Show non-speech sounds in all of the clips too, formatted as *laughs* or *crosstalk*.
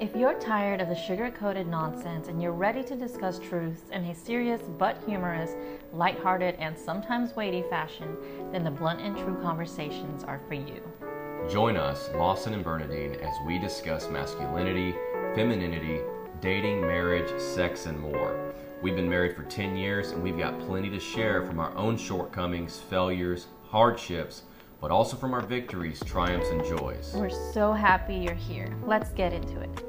If you're tired of the sugar coated nonsense and you're ready to discuss truths in a serious but humorous, lighthearted, and sometimes weighty fashion, then the Blunt and Tru conversations are for you. Join us, Lawson and Bernadine, as we discuss masculinity, femininity, dating, marriage, sex, and more. We've been married for 10 years and we've got plenty to share from our own shortcomings, failures, hardships, but also from our victories, triumphs, and joys. We're so happy you're here. Let's get into it.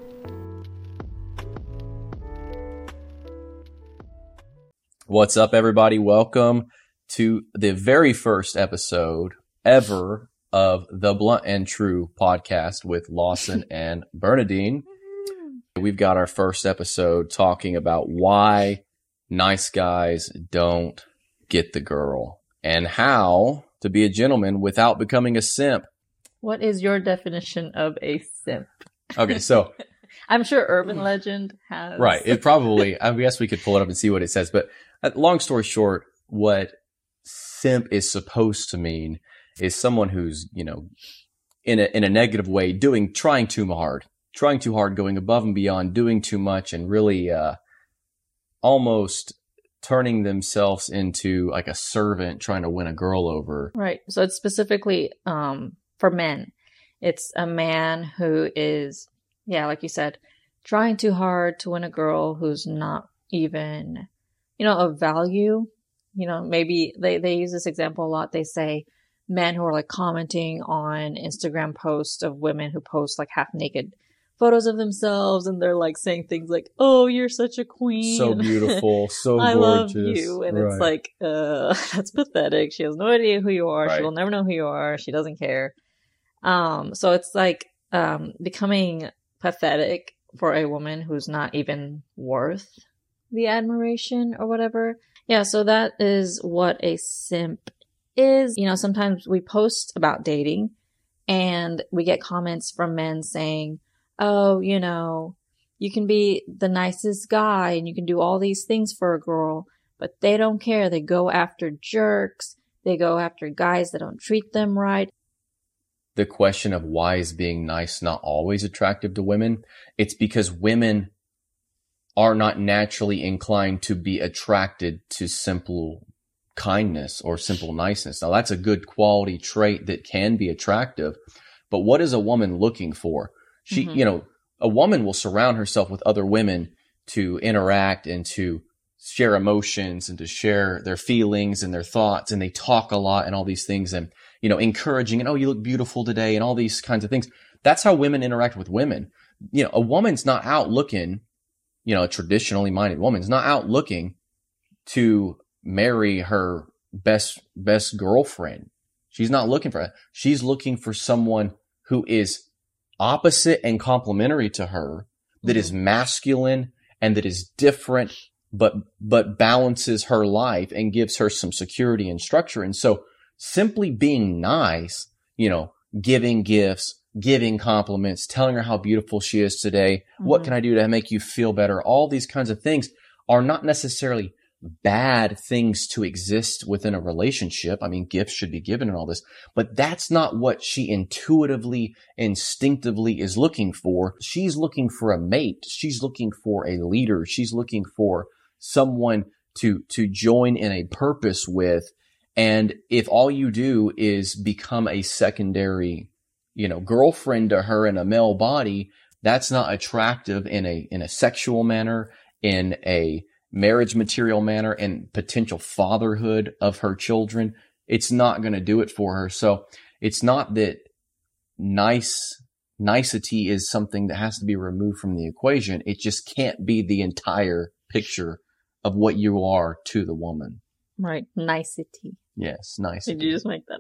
What's up, everybody? Welcome to the very first episode ever of the Blunt and Tru podcast with Lawson *laughs* and Bernadine. We've got our first episode talking about why nice guys don't get the girl and how to be a gentleman without becoming a simp. What is your definition of a simp? Okay, so *laughs* I'm sure Urban Legend has. right, it probably I guess we could pull it up and see what it says, but uh, long story short, what simp is supposed to mean is someone who's, you know, in a in a negative way doing trying too hard, trying too hard, going above and beyond, doing too much and really uh almost turning themselves into like a servant trying to win a girl over. Right. So it's specifically um, for men. It's a man who is, yeah, like you said, trying too hard to win a girl who's not even, you know, of value. You know, maybe they, they use this example a lot. They say men who are like commenting on Instagram posts of women who post like half naked photos of themselves and they're like saying things like, "Oh, you're such a queen." So *laughs* beautiful, so I gorgeous. love you. And Right. it's like, uh, *laughs* that's pathetic. She has no idea who you are. Right. She will never know who you are. She doesn't care. Um, so it's like um becoming pathetic for a woman who's not even worth the admiration or whatever. Yeah, so that is what a simp is. You know, sometimes we post about dating and we get comments from men saying, oh, you know, you can be the nicest guy and you can do all these things for a girl, but they don't care. They go after jerks. They go after guys that don't treat them right. the question of why is being nice not always attractive to women? It's because women are not naturally inclined to be attracted to simple kindness or simple niceness. Now that's a good quality trait that can be attractive, but what is a woman looking for? She, Mhm. you know, a woman will surround herself with other women to interact and to share emotions and to share their feelings and their thoughts and they talk a lot and all these things and you know encouraging and oh you look beautiful today and all these kinds of things. That's how women interact with women. You know a woman's not out looking you know a traditionally minded woman's not out looking to marry her best best girlfriend. She's not looking for that. She's looking for someone who is opposite and complementary to her that is masculine and that is different but but balances her life and gives her some security and structure. And so simply being nice you know giving gifts giving compliments telling her how beautiful she is today what Mhm. can i do to make you feel better? All these kinds of things are not necessarily bad things to exist within a relationship. I mean gifts should be given and all this but that's not what she intuitively instinctively is looking for. She's looking for a mate. She's looking for a leader. She's looking for someone to to join in a purpose with. And if all you do is become a secondary you know girlfriend to her in a male body that's not attractive in a in a sexual manner in a marriage material manner and potential fatherhood of her children it's not going to do it for her so it's not that nice nicety is something that has to be removed from the equation it just can't be the entire picture of what you are to the woman Right. Nicety. yes nice Did you just make that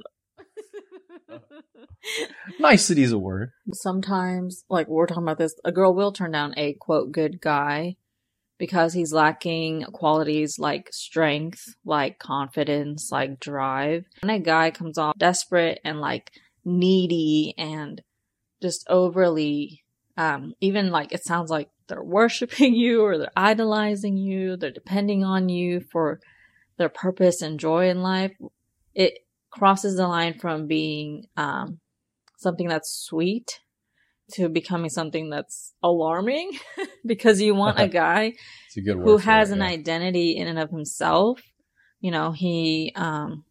up? *laughs* nicety is a word Sometimes, like we're talking about this, a girl will turn down a quote good guy because he's lacking qualities like strength, like confidence, like drive. And a guy comes off desperate and like needy and just overly, um, even like it sounds like they're *laughs* worshiping you or they're idolizing you, they're depending on you for their purpose and joy in life. It crosses the line from being um, something that's sweet to becoming something that's alarming *laughs* because you want a *laughs* guy a who has it, an yeah. identity in and of himself. You know, he, um,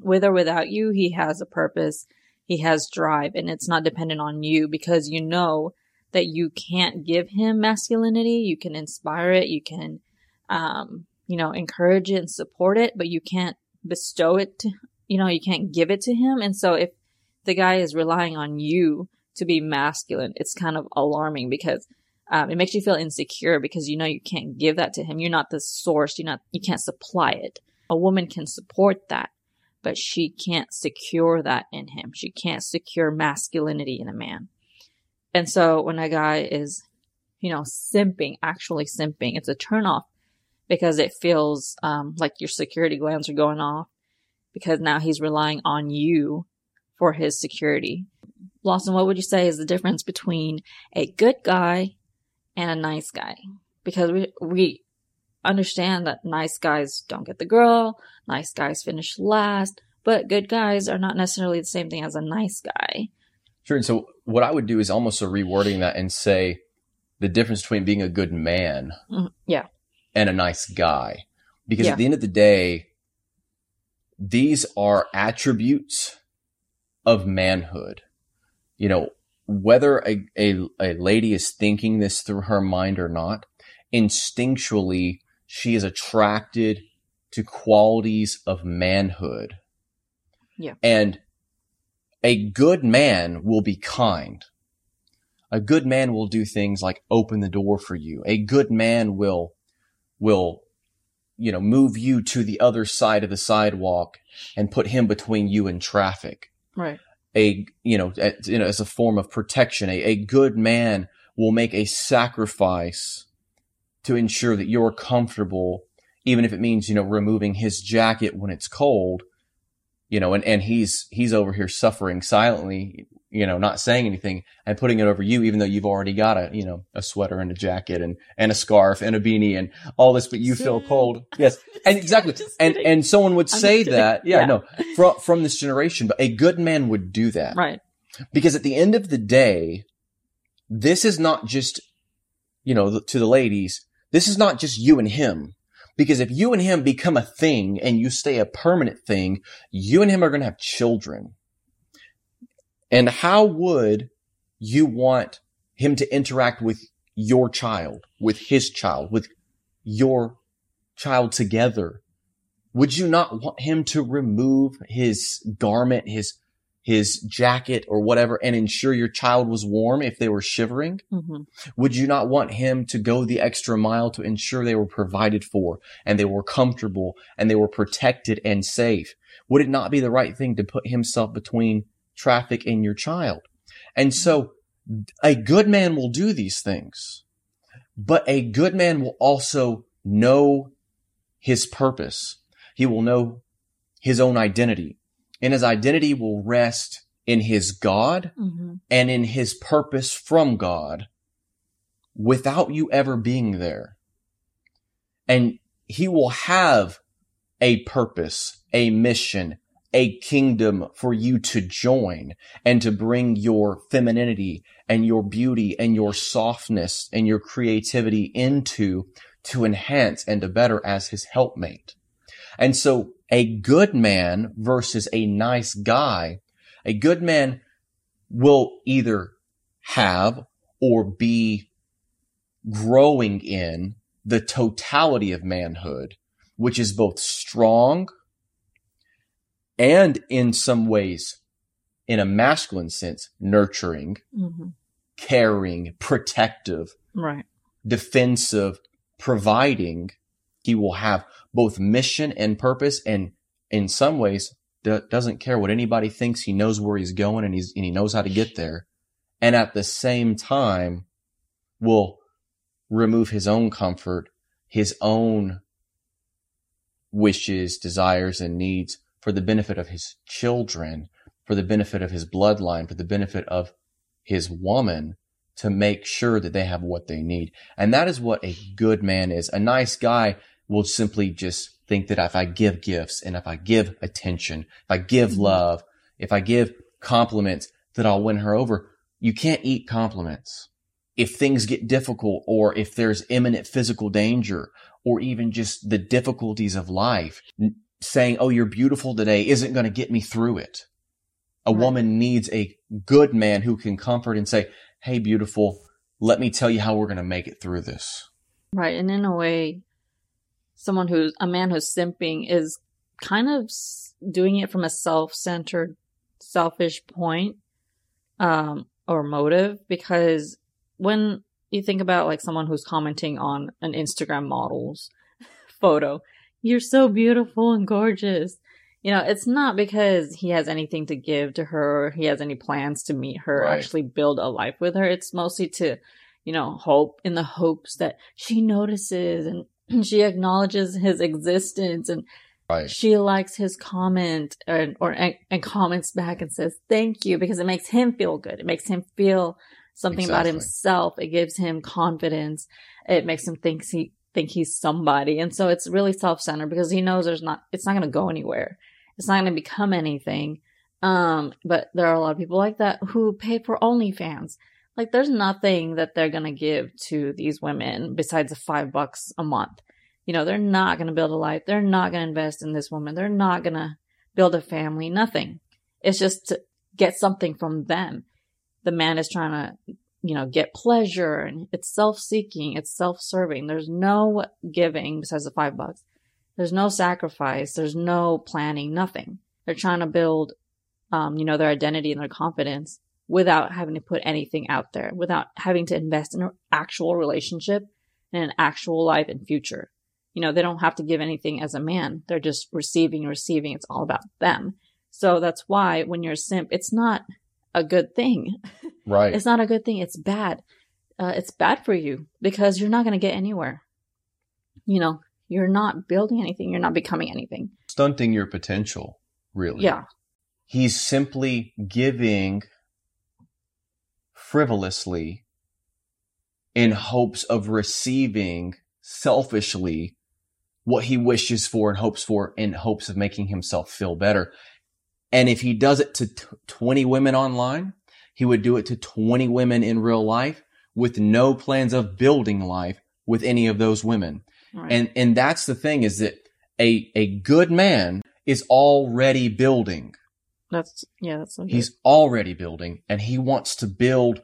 with or without you, he has a purpose, he has drive, and it's not dependent on you because you know that you can't give him masculinity. You can inspire it, you can, um, you know, encourage it and support it, but you can't bestow it to, you know, you can't give it to him. And so if the guy is relying on you to be masculine, it's kind of alarming because um, it makes you feel insecure because you know you can't give that to him. You're not the source. You're not. You can't supply it. A woman can support that, but she can't secure that in him. She can't secure masculinity in a man. And so when a guy is, you know, simping, actually simping, it's a turnoff because it feels um, like your security glands are going off because now he's relying on you for his security. Lawson, what would you say is the difference between a good guy and a nice guy? Because we, we understand that nice guys don't get the girl, nice guys finish last, but good guys are not necessarily the same thing as a nice guy. Sure. And so what I would do is almost a rewording that and say the difference between being a good man Mhm. Yeah. and a nice guy. Because Yeah. at the end of the day, these are attributes of manhood. You know, whether a, a, a lady is thinking this through her mind or not, instinctually, she is attracted to qualities of manhood. Yeah. And a good man will be kind. A good man will do things like open the door for you. A good man will, will, you know, move you to the other side of the sidewalk and put him between you and traffic. Right. A, you know, as, you know, as a form of protection. A, a good man will make a sacrifice to ensure that you're comfortable, even if it means, you know, removing his jacket when it's cold, you know, and, and he's, he's over here suffering silently, you know, not saying anything and putting it over you, even though you've already got a, you know, a sweater and a jacket and, and a scarf and a beanie and all this, but you feel cold. Yes. *laughs* And exactly. And, and someone would I'm say that. Yeah, Yeah. no, from, from this generation, but a good man would do that. Right. Because at the end of the day, this is not just, you know, to the ladies, this is not just you and him. Because if you and him become a thing and you stay a permanent thing, you and him are going to have children. And how would you want him to interact with your child, with his child, with your child together? Would you not want him to remove his garment, his his jacket or whatever and ensure your child was warm if they were shivering? hmm Would you not want him to go the extra mile to ensure they were provided for and they were comfortable and they were protected and safe? Would it not be the right thing to put himself between traffic in your child? And so a good man will do these things, but a good man will also know his purpose. He will know his own identity and his identity will rest in his God hmm and in his purpose from God without you ever being there. And he will have a purpose, a mission, a kingdom for you to join and to bring your femininity and your beauty and your softness and your creativity into to enhance and to better as his helpmate. And so a good man versus a nice guy, a good man will either have or be growing in the totality of manhood, which is both strong and in some ways, in a masculine sense, nurturing, hmm caring, protective, Right. defensive, providing. He will have both mission and purpose and in some ways do- doesn't care what anybody thinks. He knows where he's going and he's, and he knows how to get there. And at the same time will remove his own comfort, his own wishes, desires, and needs for the benefit of his children, for the benefit of his bloodline, for the benefit of his woman to make sure that they have what they need. And that is what a good man is. A nice guy will simply just think that if I give gifts and if I give attention, if I give Mhm. love, if I give compliments, that I'll win her over. you can't eat compliments. If things get difficult or if there's imminent physical danger or even just the difficulties of life, saying, Oh, you're beautiful today isn't going to get me through it. A right. woman needs a good man who can comfort and say, Hey, beautiful, let me tell you how we're going to make it through this. Right. And in a way, someone who's a man who's simping is kind of doing it from a self-centered, selfish point, um, or motive because when you think about like someone who's commenting on an Instagram model's *laughs* photo, you're so beautiful and gorgeous. You know, it's not because he has anything to give to her, he has any plans to meet her, right. actually build a life with her. It's mostly to, you know, hope in the hopes that she notices and *clears throat* she acknowledges his existence and Right. She likes his comment or, or and, and, comments back and says thank you because it makes him feel good. It makes him feel something exactly. about himself. It gives him confidence. It makes him think he think he's somebody. And so it's really self-centered because he knows there's not it's not going to go anywhere. It's not going to become anything. Um, but there are a lot of people like that who pay for OnlyFans. Like there's nothing that they're going to give to these women besides the 5 bucks a month you know, they're not going to build a life. They're not going to invest in this woman. They're not going to build a family. Nothing. It's just to get something from them. The man is trying to, you know, get pleasure and it's self-seeking. It's self-serving. There's no giving besides the five bucks. There's no sacrifice. There's no planning, nothing. They're trying to build, um, you know, their identity and their confidence without having to put anything out there, without having to invest in an actual relationship and an actual life and future you know, they don't have to give anything as a man. They're just receiving receiving. It's all about them. So that's why when you're a simp, it's not a good thing. Right. it's not a good thing. It's bad. Uh, it's bad for you because you're not going to get anywhere. You know, you're not building anything. You're not becoming anything. Stunting your potential, really. Yeah. He's simply giving frivolously in hopes of receiving selfishly what he wishes for and hopes for in hopes of making himself feel better. And if he does it to t- 20 women online, he would do it to 20 women in real life with no plans of building life with any of those women. Right. And, and that's the thing is that a, a good man is already building. That's, yeah, that's so He's already building and he wants to build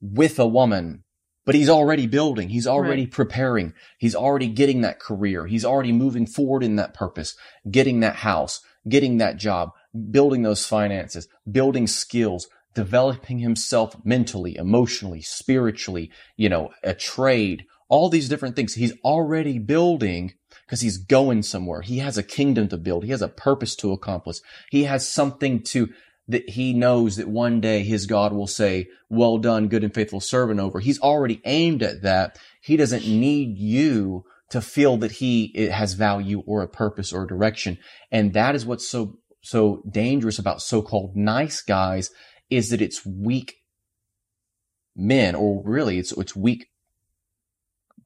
with a woman but he's already building. He's already right. preparing. He's already getting that career. He's already moving forward in that purpose, getting that house, getting that job, building those finances, building skills, developing himself mentally, emotionally, spiritually, you know, a trade, all these different things. He's already building because he's going somewhere. He has a kingdom to build. He has a purpose to accomplish. He has something to that he knows that one day his God will say, well done, good and faithful servant over. He's already aimed at that. He doesn't need you to feel that he has value or a purpose or a direction. And that is what's so, so dangerous about so-called nice guys is that it's weak men or really it's, it's weak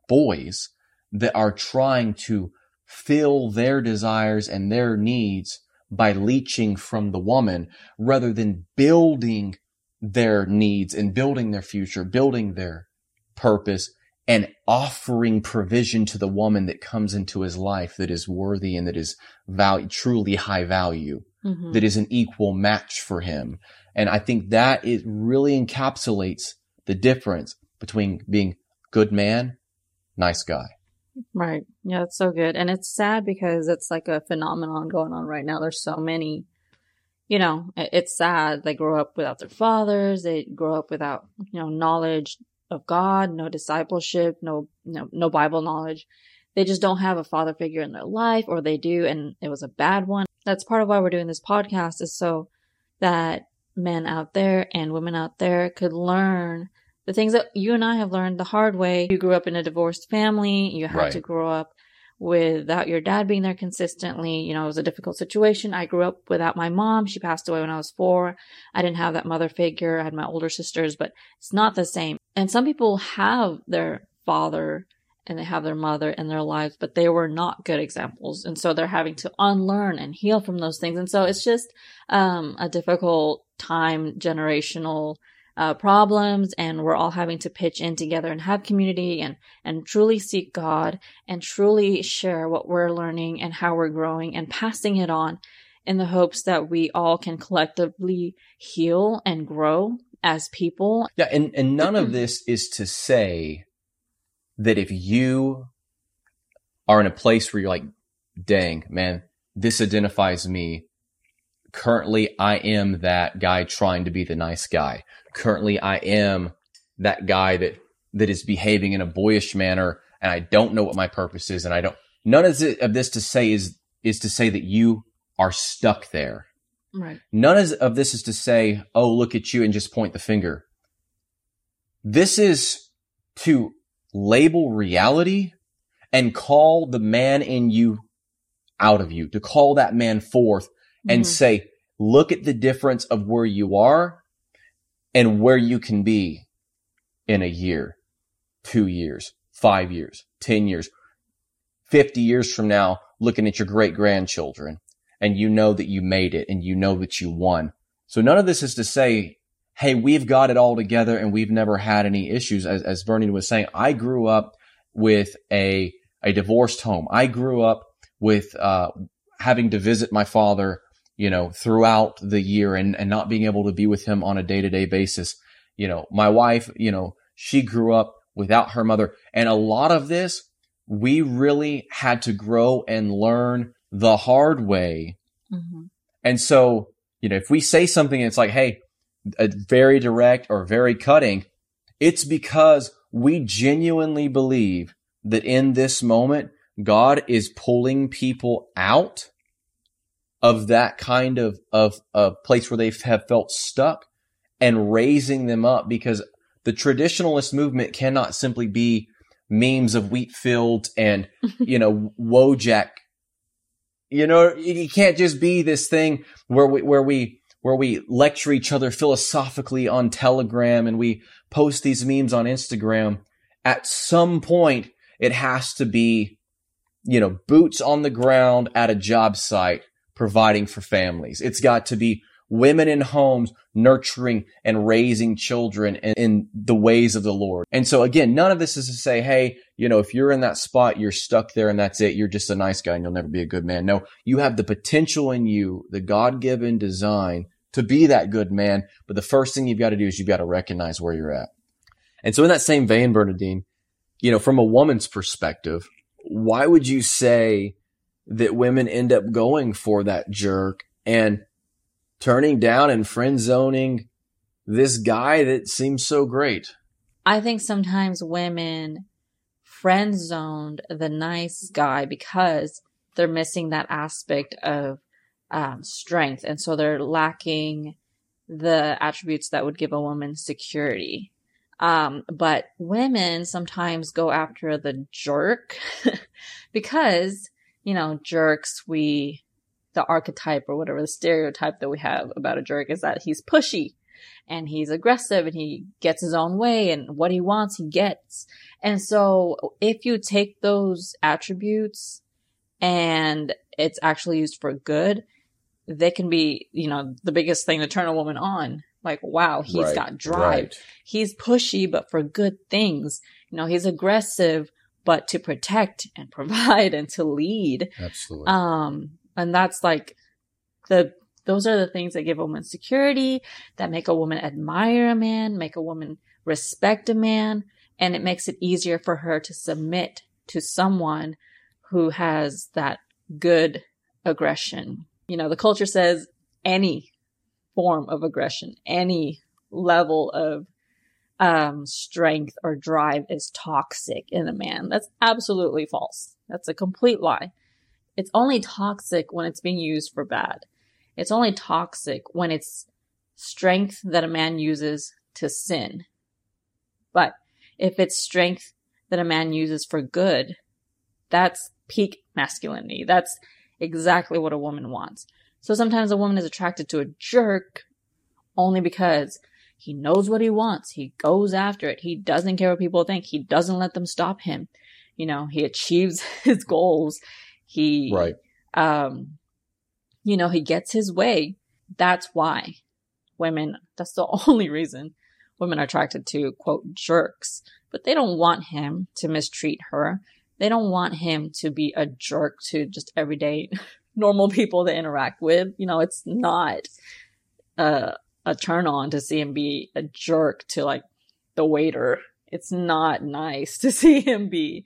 boys that are trying to fill their desires and their needs by leeching from the woman rather than building their needs and building their future, building their purpose and offering provision to the woman that comes into his life that is worthy and that is value, truly high value, mm-hmm. that is an equal match for him. And I think that it really encapsulates the difference between being good man, nice guy. Right. Yeah, it's so good. And it's sad because it's like a phenomenon going on right now. There's so many, you know, it's sad. They grow up without their fathers. They grow up without, you know, knowledge of God, no discipleship, no, no, no Bible knowledge. They just don't have a father figure in their life or they do and it was a bad one. That's part of why we're doing this podcast is so that men out there and women out there could learn the things that you and I have learned the hard way. You grew up in a divorced family. You had right. to grow up without your dad being there consistently. You know, it was a difficult situation. I grew up without my mom. She passed away when I was four. I didn't have that mother figure. I had my older sisters, but it's not the same. And some people have their father and they have their mother in their lives, but they were not good examples. And so they're having to unlearn and heal from those things. And so it's just, um, a difficult time, generational, uh, problems and we're all having to pitch in together and have community and, and truly seek God and truly share what we're learning and how we're growing and passing it on in the hopes that we all can collectively heal and grow as people. Yeah. And, and none of *clears throat* this is to say that if you are in a place where you're like, dang, man, this identifies me. Currently, I am that guy trying to be the nice guy. Currently, I am that guy that, that is behaving in a boyish manner and I don't know what my purpose is. And I don't, none of this to say is, is to say that you are stuck there. Right. None of this is to say, oh, look at you and just point the finger. This is to label reality and call the man in you out of you, to call that man forth and mm-hmm. say, look at the difference of where you are and where you can be in a year, two years, five years, 10 years, 50 years from now, looking at your great grandchildren and you know that you made it and you know that you won. So none of this is to say, Hey, we've got it all together and we've never had any issues. As, as Bernie was saying, I grew up with a, a divorced home. I grew up with, uh, having to visit my father, you know, throughout the year and, and not being able to be with him on a day to day basis. You know, my wife, you know, she grew up without her mother. And a lot of this, we really had to grow and learn the hard way. Mm-hmm. And so, you know, if we say something it's like, Hey, very direct or very cutting, it's because we genuinely believe that in this moment, God is pulling people out of that kind of, of, of place where they have felt stuck and raising them up because the traditionalist movement cannot simply be memes of wheat fields and, *laughs* you know, Wojak you know, it can't just be this thing where we, where we, where we lecture each other philosophically on Telegram and we post these memes on Instagram. At some point, it has to be, you know, boots on the ground at a job site providing for families. It's got to be women in homes nurturing and raising children in, in, the ways of the Lord. And so again, none of this is to say, Hey, you know, if you're in that spot, you're stuck there and that's it. You're just a nice guy and you'll never be a good man. No, you have the potential in you, the God given design to be that good man. But the first thing you've got to do is you've got to recognize where you're at. And so in that same vein, Bernadine, you know, from a woman's perspective, why would you say that women end up going for that jerk and turning down and friend zoning this guy that seems so great. I think sometimes women friend zoned the nice guy because they're missing that aspect of um, strength. And so they're lacking the attributes that would give a woman security. Um, but women sometimes go after the jerk *laughs* because, you know, jerks, we the archetype or whatever the stereotype that we have about a jerk is that he's pushy and he's aggressive and he gets his own way and what he wants he gets. And so if you take those attributes and it's actually used for good, they can be, you know, the biggest thing to turn a woman on. Like, wow, he's right, got drive. Right. He's pushy, but for good things. You know, he's aggressive, but to protect and *laughs* provide and to lead. Absolutely. Um, and that's like the, those are the things that give a woman security, that make a woman admire a man, make a woman respect a man, and it makes it easier for her to submit to someone who has that good aggression. You know, the culture says any form of aggression, any level of um, strength or drive is toxic in a man. That's absolutely false. That's a complete lie. It's only toxic when it's being used for bad. It's only toxic when it's strength that a man uses to sin. But if it's strength that a man uses for good, that's peak masculinity. That's exactly what a woman wants. So sometimes a woman is attracted to a jerk only because he knows what he wants. He goes after it. He doesn't care what people think. He doesn't let them stop him. You know, he achieves *laughs* his goals. He, right. um, you know, he gets his way. That's why women, that's the *laughs* only reason women are attracted to quote jerks, but they don't want him to mistreat her. They don't want him to be a jerk to just everyday *laughs* normal people they interact with. You know, it's not a, a turn on to see him be a jerk to like the waiter. It's not nice *laughs* to see him be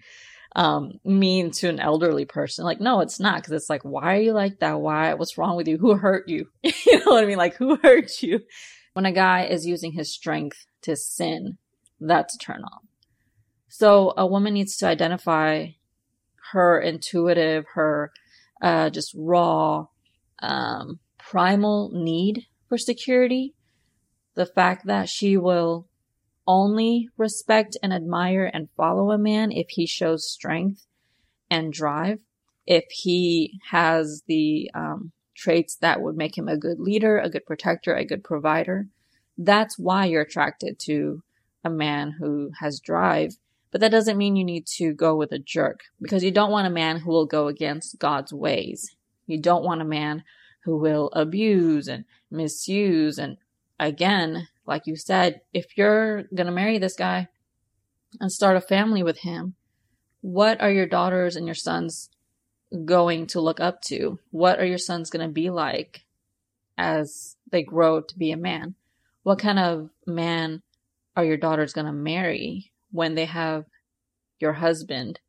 um, mean to an elderly person. Like, no, it's not. Cause it's like, why are you like that? Why? What's wrong with you? Who hurt you? *laughs* you know what I mean? Like, who *laughs* hurt you? When a guy is using his strength to sin, that's a turn on. So a woman needs to identify her intuitive, her uh, just raw, um, primal need for security. The fact that she will only respect and admire and follow a man if he shows strength and drive, if he has the um, traits that would make him a good leader, a good protector, a good provider. That's why you're attracted to a man who has drive. But that doesn't mean you need to go with a jerk because you don't want a man who will go against God's ways. You don't want a man who will abuse and misuse. And again, like you said, if you're going to marry this guy and start a family with him, what are your daughters and your sons going to look up to? What are your sons going to be like as they grow to be a man? What kind of man are your daughters going to marry when they have your husband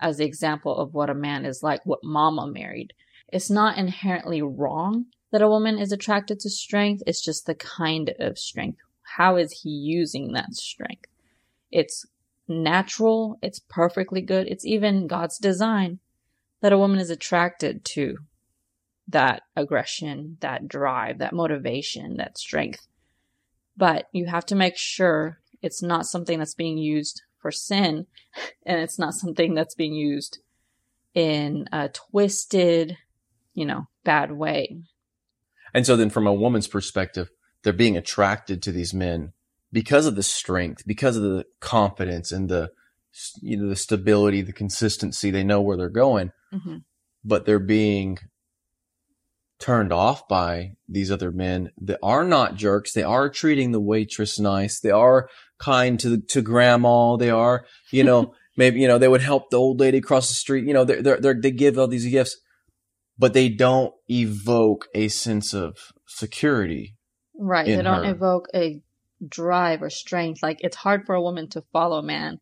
as the example of what a man is like, what mama married? It's not inherently wrong that a woman is attracted to strength. It's just the kind of strength. How is he using that strength? It's natural. It's perfectly good. It's even God's design that a woman is attracted to that aggression, that drive, that motivation, that strength. But you have to make sure it's not something that's being used for sin *laughs* and it's not something that's being used in a twisted, you know, bad way. And so then from a woman's perspective, they're being attracted to these men because of the strength, because of the confidence and the, you know, the stability, the consistency. They know where they're going, mm-hmm. but they're being turned off by these other men that are not jerks. They are treating the waitress nice. They are kind to, to grandma. They are, you know, *laughs* maybe, you know, they would help the old lady across the street. You know, they're, they're, they're, they give all these gifts but they don't evoke a sense of security. Right. They don't her. evoke a drive or strength. Like it's hard for a woman to follow a man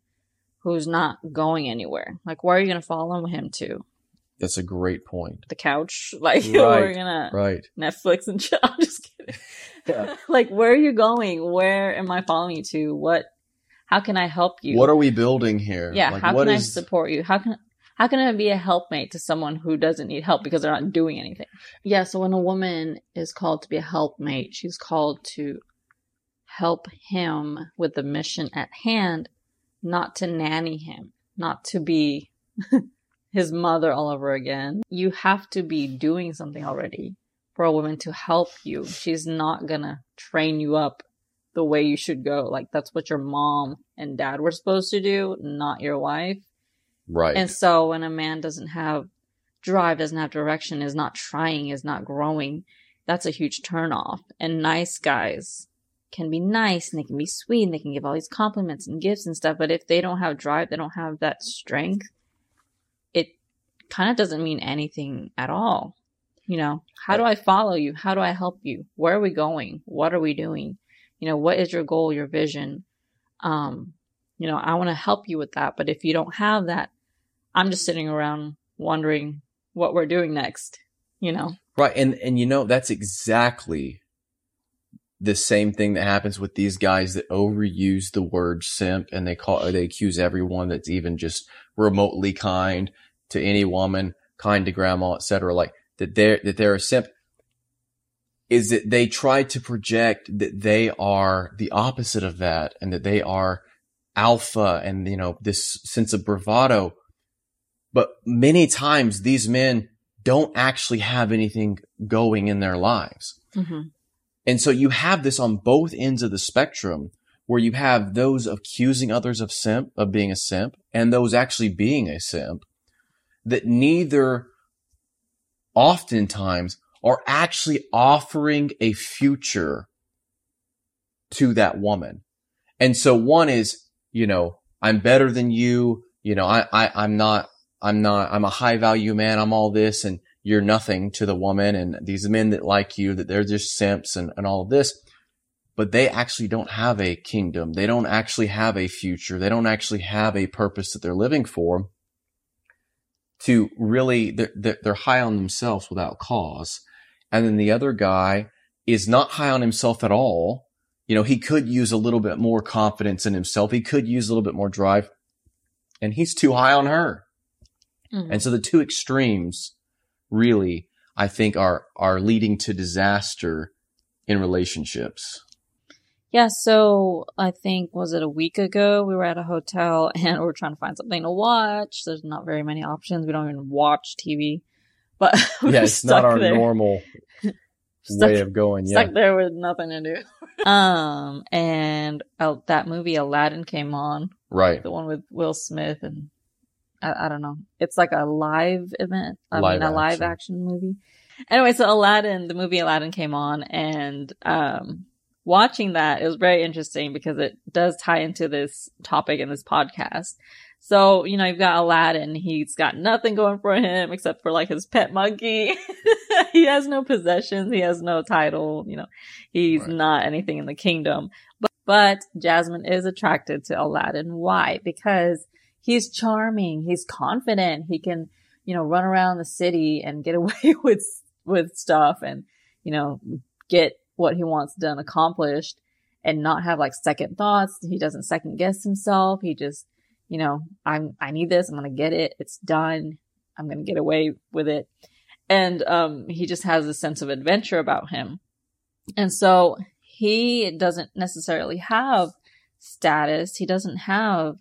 who's not going anywhere. Like where are you going to follow him to? That's a great point. The couch, *laughs* like right, we're gonna right Netflix and chill. *laughs* I'm just kidding. Yeah. *laughs* like where are you going? Where am I following you to? What? How can I help you? What are we building here? Yeah. Like, how can is... I support you? How can how can I be a helpmate to someone who doesn't need help because they're not doing anything? Yeah, so when a woman is called to be a helpmate, she's called to help him with the mission at hand, not to nanny him, not to be *laughs* his mother all over again. You have to be doing something already for a woman to help you. She's not gonna train you up the way you should go. Like that's what your mom and dad were supposed to do, not your wife. Right. And so when a man doesn't have drive, doesn't have direction, is not trying, is not growing, that's a huge turnoff. And nice guys can be nice and they can be sweet and they can give all these compliments and gifts and stuff. But if they don't have drive, they don't have that strength, it kind of doesn't mean anything at all. You know, how do I follow you? How do I help you? Where are we going? What are we doing? You know, what is your goal, your vision? Um, you know, I want to help you with that. But if you don't have that, I'm just sitting around wondering what we're doing next, you know? Right. And, and you know, that's exactly the same thing that happens with these guys that overuse the word simp and they call, they accuse everyone that's even just remotely kind to any woman, kind to grandma, etc. Like that they're, that they're a simp is that they try to project that they are the opposite of that and that they are alpha and, you know, this sense of bravado but many times these men don't actually have anything going in their lives. Mm-hmm. And so you have this on both ends of the spectrum where you have those accusing others of simp, of being a simp, and those actually being a simp that neither oftentimes are actually offering a future to that woman. And so one is, you know, I'm better than you. You know, I, I, I'm not, I'm not, I'm a high value man. I'm all this and you're nothing to the woman and these men that like you, that they're just simps and, and all of this. But they actually don't have a kingdom. They don't actually have a future. They don't actually have a purpose that they're living for to really, they're, they're high on themselves without cause. And then the other guy is not high on himself at all. You know, he could use a little bit more confidence in himself. He could use a little bit more drive and he's too high on her. Mm-hmm. And so the two extremes really, I think are, are leading to disaster in relationships. Yeah, so I think was it a week ago we were at a hotel *laughs* and we are trying to find something to watch. There's not very many options. We don't even watch TV. But *laughs* yeah, it's not our there. normal *laughs* stuck, way of going. Yeah. Stuck there with nothing to do. um, and uh, that movie Aladdin came on. Right. The one with Will Smith and I, I don't know. It's like a live event. I live mean, a live action movie. Anyway, so Aladdin, the movie Aladdin came on and, um, watching that, it was very interesting because it does tie into this topic in this podcast. So, you know, you've got Aladdin. He's got nothing going for him except for like his pet monkey. *laughs* he has no possessions. He has no title. You know, he's right. not anything in the kingdom. But, but Jasmine is attracted to Aladdin. Why? Because he's charming. He's confident. He can, you know, run around the city and get *laughs* away with, with stuff and, you know, get what he wants done accomplished and not have like second thoughts. He doesn't second guess himself. He just, you know, I'm, I need this. I'm going to get it. It's done. I'm going to get away with it. And, um, he just has a sense of adventure about him. And so he doesn't necessarily have status. He doesn't have,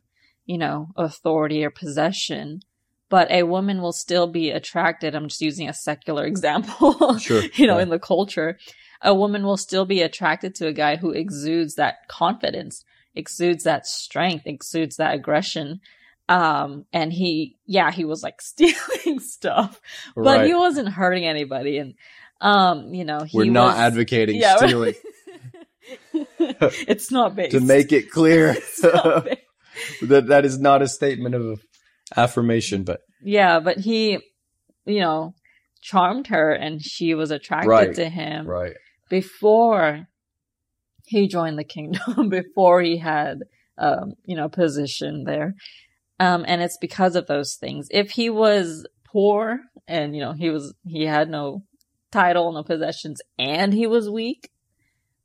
you know, authority or possession, but a woman will still be attracted. I'm just using a secular *laughs* example, sure. *laughs* you know, yeah. in the culture. A woman will still be attracted to a guy who exudes that confidence exudes that strength, exudes that aggression. Um, and he, yeah, he was like *laughs* stealing stuff, but right. he wasn't hurting anybody. And, um, you know, we're not was, advocating yeah, stealing. it's not based. to make it clear. That, that is not a statement of affirmation, but yeah, but he, you know, charmed her and she was attracted right. to him. Right. Before he joined the kingdom *laughs* before he had, um, you know, position there. Um, and it's because of those things. If he was poor and, you know, he was, he had no title, no possessions, and he was weak,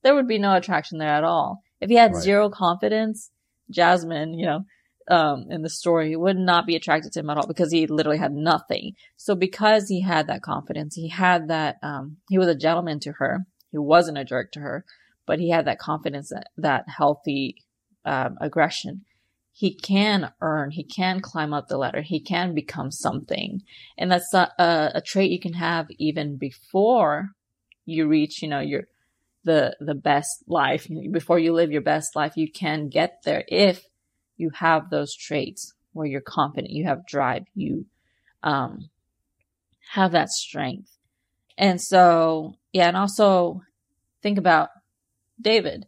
there would be no attraction there at all. If he had right. zero confidence, Jasmine, you know, um, in the story would not be attracted to him at all because he literally had nothing. So because he had that confidence, he had that, um, he was a gentleman to her. He wasn't a jerk to her but he had that confidence, that, that healthy um, aggression. He can earn, he can climb up the ladder, he can become something. And that's a, a, a trait you can have even before you reach, you know, your, the, the best life. Before you live your best life, you can get there if you have those traits where you're confident, you have drive, you, um, have that strength. And so, yeah, and also think about David.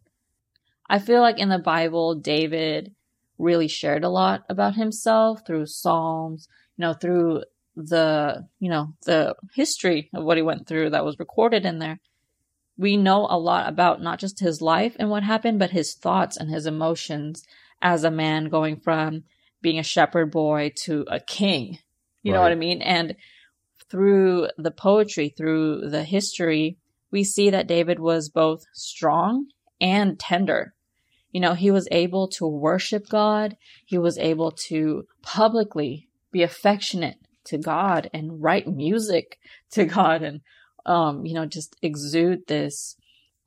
I feel like in the Bible, David really shared a lot about himself through Psalms, you know, through the, you know, the history of what he went through that was recorded in there. We know a lot about not just his life and what happened, but his thoughts and his emotions as a man going from being a shepherd boy to a king. You right. know what I mean? And through the poetry, through the history, we see that David was both strong and tender. You know, he was able to worship God. He was able to publicly be affectionate to God and write music to God and, um, you know, just exude this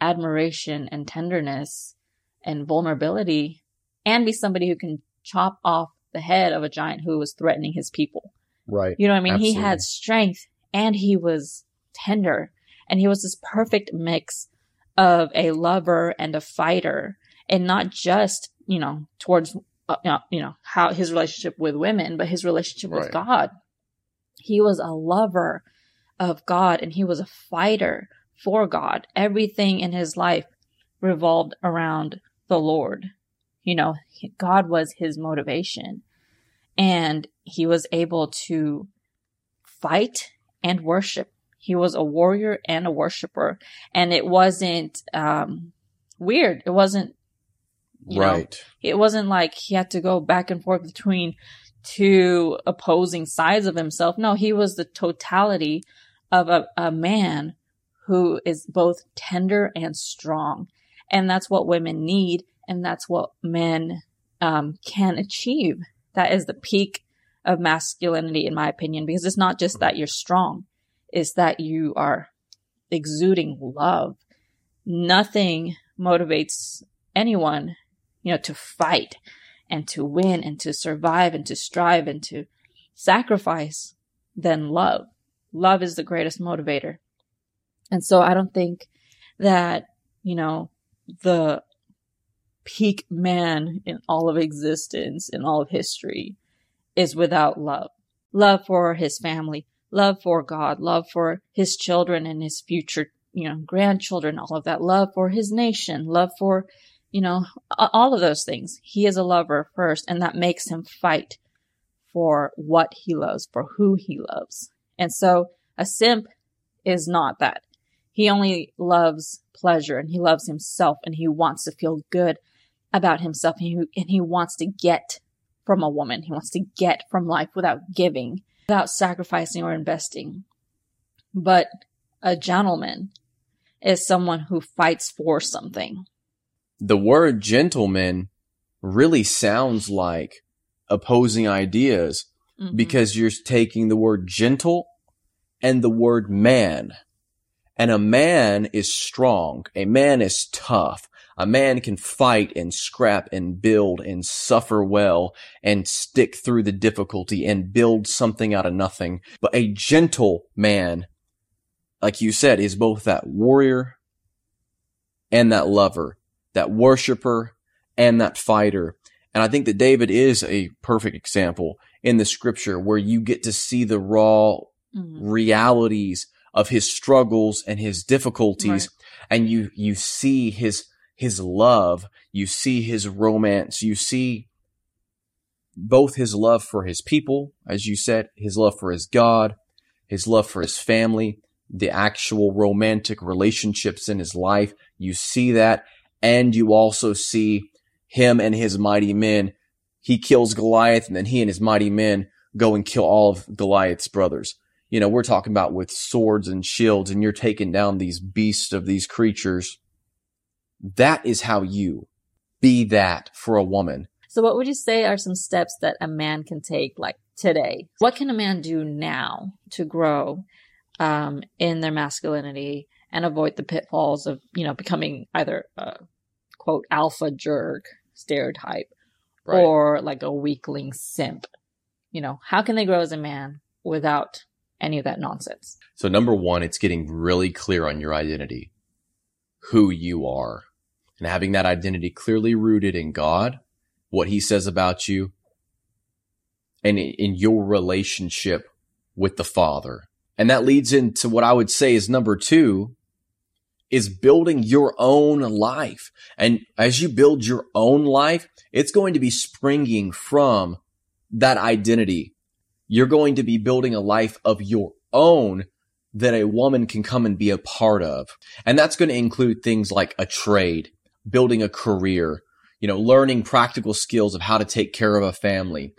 admiration and tenderness and vulnerability and be somebody who can chop off the head of a giant who was threatening his people. Right. You know what I mean? Absolutely. He had strength and he was tender and he was this perfect mix of a lover and a fighter and not just, you know, towards, uh, you know, how his relationship with women, but his relationship right. with God. He was a lover of God and he was a fighter for God. Everything in his life revolved around the Lord. You know, God was his motivation and he was able to fight and worship. He was a warrior and a worshiper and it wasn't, um, weird. It wasn't, right. Know, it wasn't like he had to go back and forth between two opposing sides of himself. No, he was the totality of a, a man who is both tender and strong. And that's what women need. And that's what men um, can achieve. That is the peak of masculinity, in my opinion, because it's not just that you're strong, it's that you are exuding love. Nothing motivates anyone, you know, to fight and to win and to survive and to strive and to sacrifice than love. Love is the greatest motivator. And so I don't think that, you know, the peak man in all of existence, in all of history, is without love. Love for his family, love for God, love for his children and his future, you know, grandchildren, all of that, love for his nation, love for, you know, all of those things. He is a lover first, and that makes him fight for what he loves, for who he loves. And so a simp is not that. He only loves pleasure and he loves himself and he wants to feel good about himself and he, and he wants to get from a woman. He wants to get from life without giving, without sacrificing or investing. But a gentleman is someone who fights for something. The word gentleman really sounds like opposing ideas mm-hmm. because you're taking the word gentle and the word man. And a man is strong. A man is tough. A man can fight and scrap and build and suffer well and stick through the difficulty and build something out of nothing. But a gentle man, like you said, is both that warrior and that lover, that worshiper and that fighter. And I think that David is a perfect example in the scripture where you get to see the raw mm-hmm. realities of his struggles and his difficulties. Right. And you, you see his, his love. You see his romance. You see both his love for his people, as you said, his love for his God, his love for his family, the actual romantic relationships in his life. You see that. And you also see him and his mighty men. He kills Goliath and then he and his mighty men go and kill all of Goliath's brothers you know, we're talking about with swords and shields and you're taking down these beasts of these creatures. That is how you be that for a woman. So what would you say are some steps that a man can take like today? What can a man do now to grow um, in their masculinity and avoid the pitfalls of, you know, becoming either a quote alpha jerk stereotype right. or like a weakling simp? You know, how can they grow as a man without any of that nonsense. So number one, it's getting really clear on your identity, who you are and having that identity clearly rooted in God, what he says about you and in your relationship with the father. And that leads into what I would say is number two is building your own life. And as you build your own life, it's going to be springing from that identity you're going to be building a life of your own that a woman can come and be a part of. And that's going to include things like a trade, building a career, you know, learning practical skills of how to take care of a family.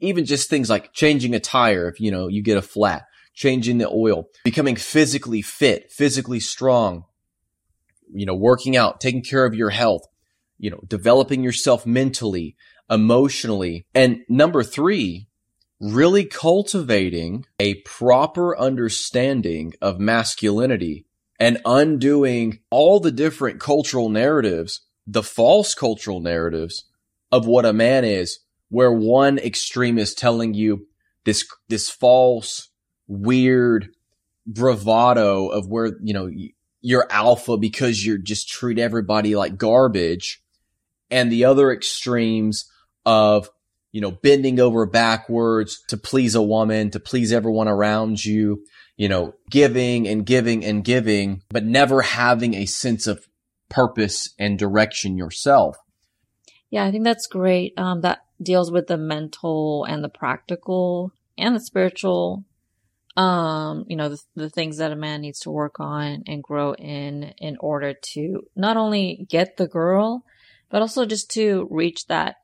Even just things like changing a tire if, you know, you get a flat, changing the oil, becoming physically fit, physically strong, you know, working out, taking care of your health, you know, developing yourself mentally, emotionally. And number three, really cultivating a proper understanding of masculinity and undoing all the different cultural narratives, the false cultural narratives of what a man is, where one extreme is telling you this, this false, weird bravado of where, you know, you're alpha because you're just treat everybody like garbage. And the other extremes of you know, bending over backwards to please a woman, to please everyone around you, you know, giving and giving and giving, but never having a sense of purpose and direction yourself. Yeah, I think that's great. Um, that deals with the mental and the practical and the spiritual. Um, you know, the, the things that a man needs to work on and grow in in order to not only get the girl, but also just to reach that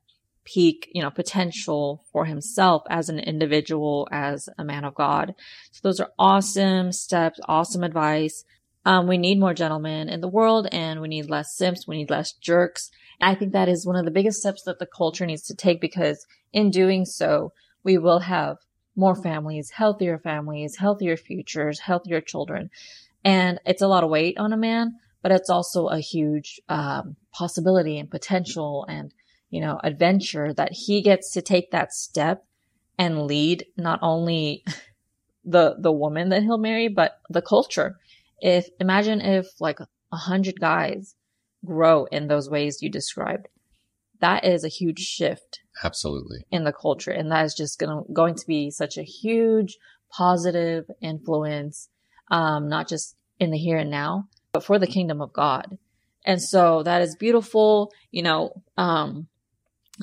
peak, you know, potential for himself as an individual, as a man of God. So those are awesome steps, awesome advice. Um, we need more gentlemen in the world and we need less simps. We need less jerks. I think that is one of the biggest steps that the culture needs to take because in doing so, we will have more families, healthier families, healthier futures, healthier children. And it's a lot of weight on a man, but it's also a huge um, possibility and potential and, you know, adventure that he gets to take that step and lead not only *laughs* the, the woman that he'll marry, but the culture. If, imagine if like a hundred guys grow in those ways you described. That is a huge shift. Absolutely. In the culture. And that is just going to, going to be such a huge positive influence, um, not just in the here and now, but for the kingdom of God. And so that is beautiful, you know, um,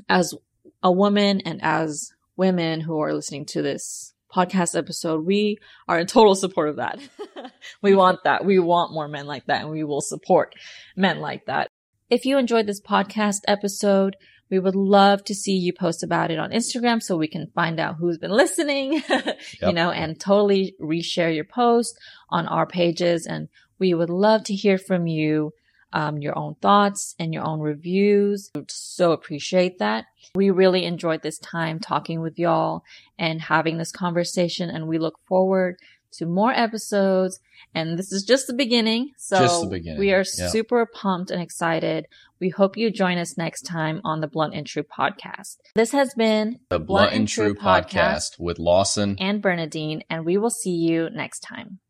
as a woman and as women who are listening to this podcast episode, we are in total support of that. *laughs* we want that. We want more men like that and we will support men like that. If you enjoyed this podcast episode, we would love to see you post about it on Instagram so we can find out who's been listening, *laughs* yep. you know, and totally reshare your post on our pages. And we would love to hear from you um, your own thoughts and your own reviews. So appreciate that. We really enjoyed this time talking with y'all and having this conversation, and we look forward to more episodes. And this is just the beginning. So the beginning. we are yeah. super pumped and excited. We hope you join us next time on the Blunt and Tru podcast. This has been the Blunt, Blunt and Tru, Tru podcast, podcast with Lawson and Bernadine, and we will see you next time.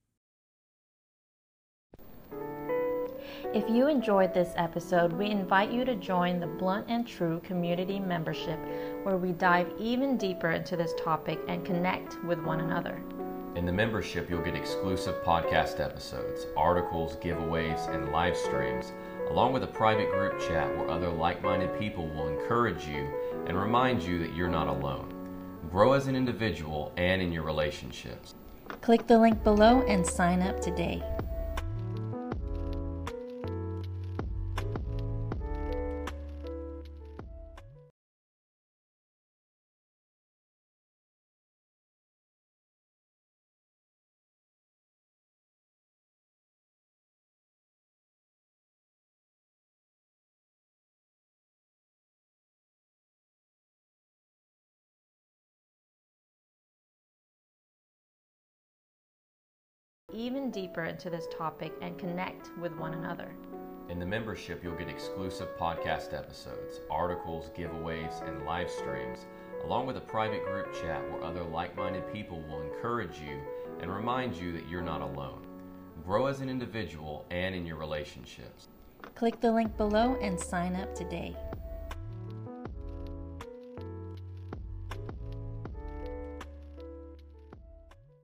If you enjoyed this episode, we invite you to join the Blunt and Tru community membership where we dive even deeper into this topic and connect with one another. In the membership, you'll get exclusive podcast episodes, articles, giveaways, and live streams, along with a private group chat where other like minded people will encourage you and remind you that you're not alone. Grow as an individual and in your relationships. Click the link below and sign up today. Even deeper into this topic and connect with one another. In the membership, you'll get exclusive podcast episodes, articles, giveaways, and live streams, along with a private group chat where other like minded people will encourage you and remind you that you're not alone. Grow as an individual and in your relationships. Click the link below and sign up today.